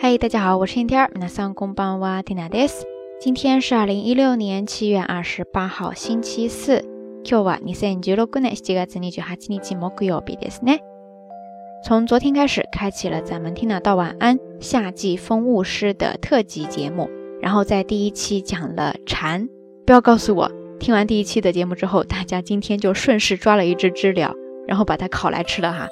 嗨，大家好，我是天天。皆さんこんばんは、ティナです。今天是二零一六年七月二十八号，星期四。今日は二千十六年七月二十八日木曜日ですね。从昨天开始，开启了咱们听娜道晚安夏季风物诗的特辑节目。然后在第一期讲了蝉，不要告诉我，听完第一期的节目之后，大家今天就顺势抓了一只知了，然后把它烤来吃了哈。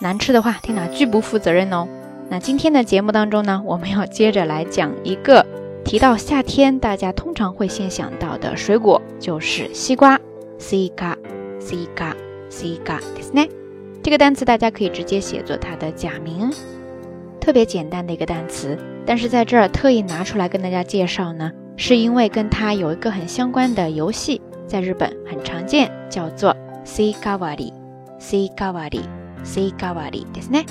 难吃的话，听娜拒不负责任哦。 那今天的节目当中呢，我们要接着来讲一个提到夏天，大家通常会先想到的水果，就是西瓜。西瓜，西瓜，西瓜，ですね。这个单词大家可以直接写作它的假名，特别简单的一个单词。但是在这儿特意拿出来跟大家介绍呢，是因为跟它有一个很相关的游戏，在日本很常见，叫做西瓜瓦里，西瓜瓦里，西瓜瓦里，ですね。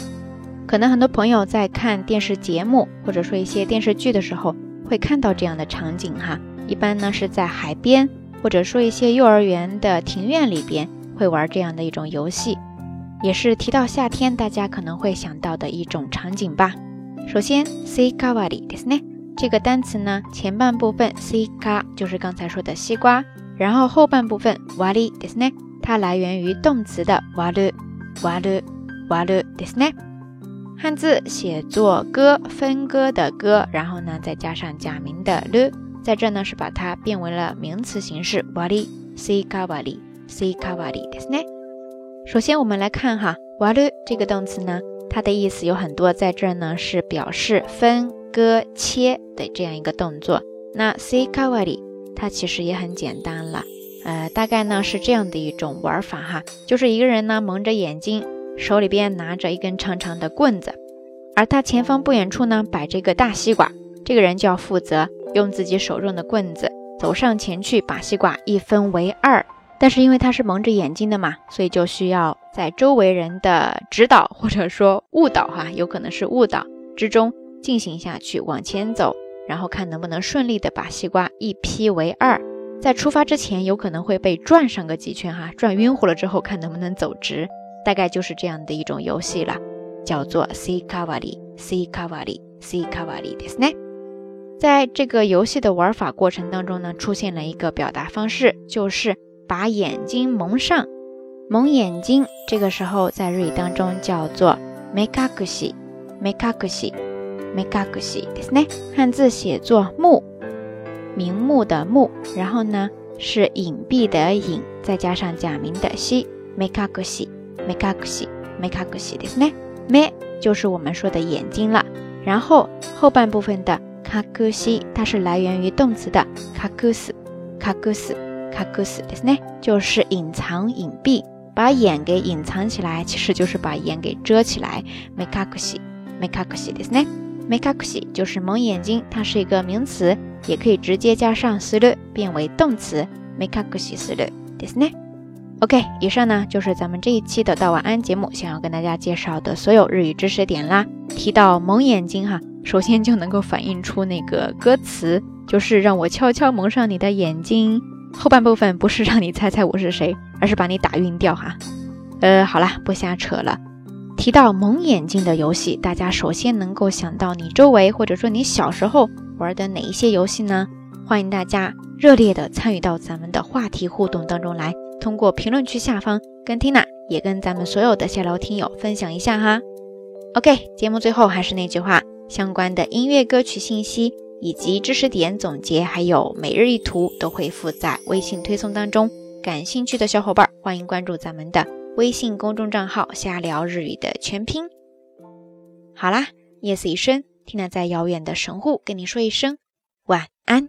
可能很多朋友在看电视节目或者说一些电视剧的时候，会看到这样的场景哈。一般呢是在海边，或者说一些幼儿园的庭院里边会玩这样的一种游戏，也是提到夏天大家可能会想到的一种场景吧。首先，si kawari ですね，这个单词呢前半部分 si ka 就是刚才说的西瓜，然后后半部分 wari ですね，它来源于动词的 waru waru waru ですね。 汉字写作割，分割的割，然后呢再加上假名的了，在这呢是把它变为了名词形式。瓦里西卡瓦里西卡瓦里ですね。首先我们来看哈，瓦鲁这个动词呢，它的意思有很多，在这呢是表示分割切的这样一个动作。那西卡瓦里它其实也很简单了，呃，大概呢是这样的一种玩法哈，就是一个人呢蒙着眼睛。 手里边拿着一根长长的棍子，而他前方不远处呢摆着一个大西瓜，这个人就要负责用自己手中的棍子走上前去，把西瓜一分为二。但是因为他是蒙着眼睛的嘛，所以就需要在周围人的指导或者说误导哈，有可能是误导之中进行下去，往前走，然后看能不能顺利的把西瓜一劈为二。在出发之前有可能会被转上个几圈哈，转晕乎了之后看能不能走直。大概就是这样的一种游戏了，叫做 C 卡瓦里，C 卡瓦里，C 卡瓦里ですね。在这个游戏的玩法过程当中呢，出现了一个表达方式，就是把眼睛蒙上，蒙眼睛。这个时候在日语当中叫做目隠し、目隠し、目隠しですね。汉字写作目，明目的目，然后呢是隐蔽的隐，再加上假名的西，目隠し。 目隠し、目隠しですね。目就是我们说的眼睛了。然后后半部分的隠し，它是来源于动词的隠す、隠す、隠すですね，就是隐藏、隐蔽，把眼给隐藏起来，其实就是把眼给遮起来。目隠し、目隠しですね。目隠し就是蒙眼睛，它是一个名词，也可以直接加上する变为动词。目隠しするですね。 OK，以上呢就是咱们这一期的道晚安节目想要跟大家介绍的所有日语知识点啦。提到蒙眼睛哈，首先就能够反映出那个歌词，就是让我悄悄蒙上你的眼睛。后半部分不是让你猜猜我是谁，而是把你打晕掉哈。呃，好了，不瞎扯了。提到蒙眼睛的游戏，大家首先能够想到你周围或者说你小时候玩的哪一些游戏呢？欢迎大家热烈的参与到咱们的话题互动当中来。通过评论区下方跟 Tina 也跟咱们所有的下聊听友分享一下哈。OK，节目最后还是那句话，相关的音乐歌曲信息以及知识点总结，还有每日一图都会附在微信推送当中。感兴趣的小伙伴欢迎关注咱们的微信公众账号“瞎聊日语”的全拼。好啦，夜色已深，Tina 在遥远的神户跟你说一声晚安。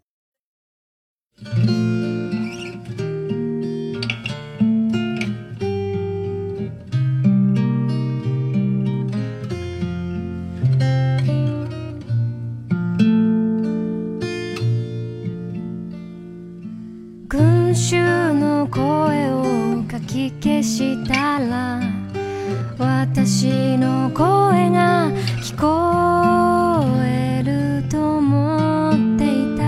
週の声をかき消したら私の声が聞こえると思っていた。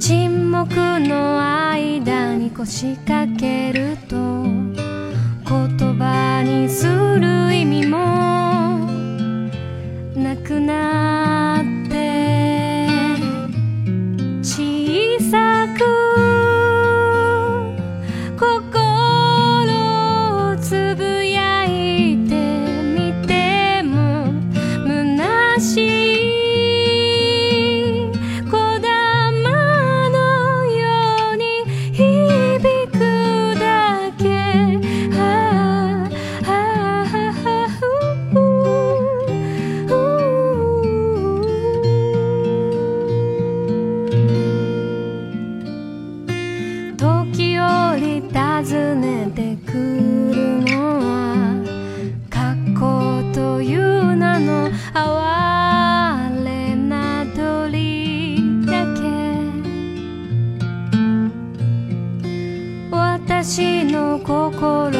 沈黙の間に腰掛けると言葉にする訪ねてくるのはという名の哀れな鳥だけ。私の心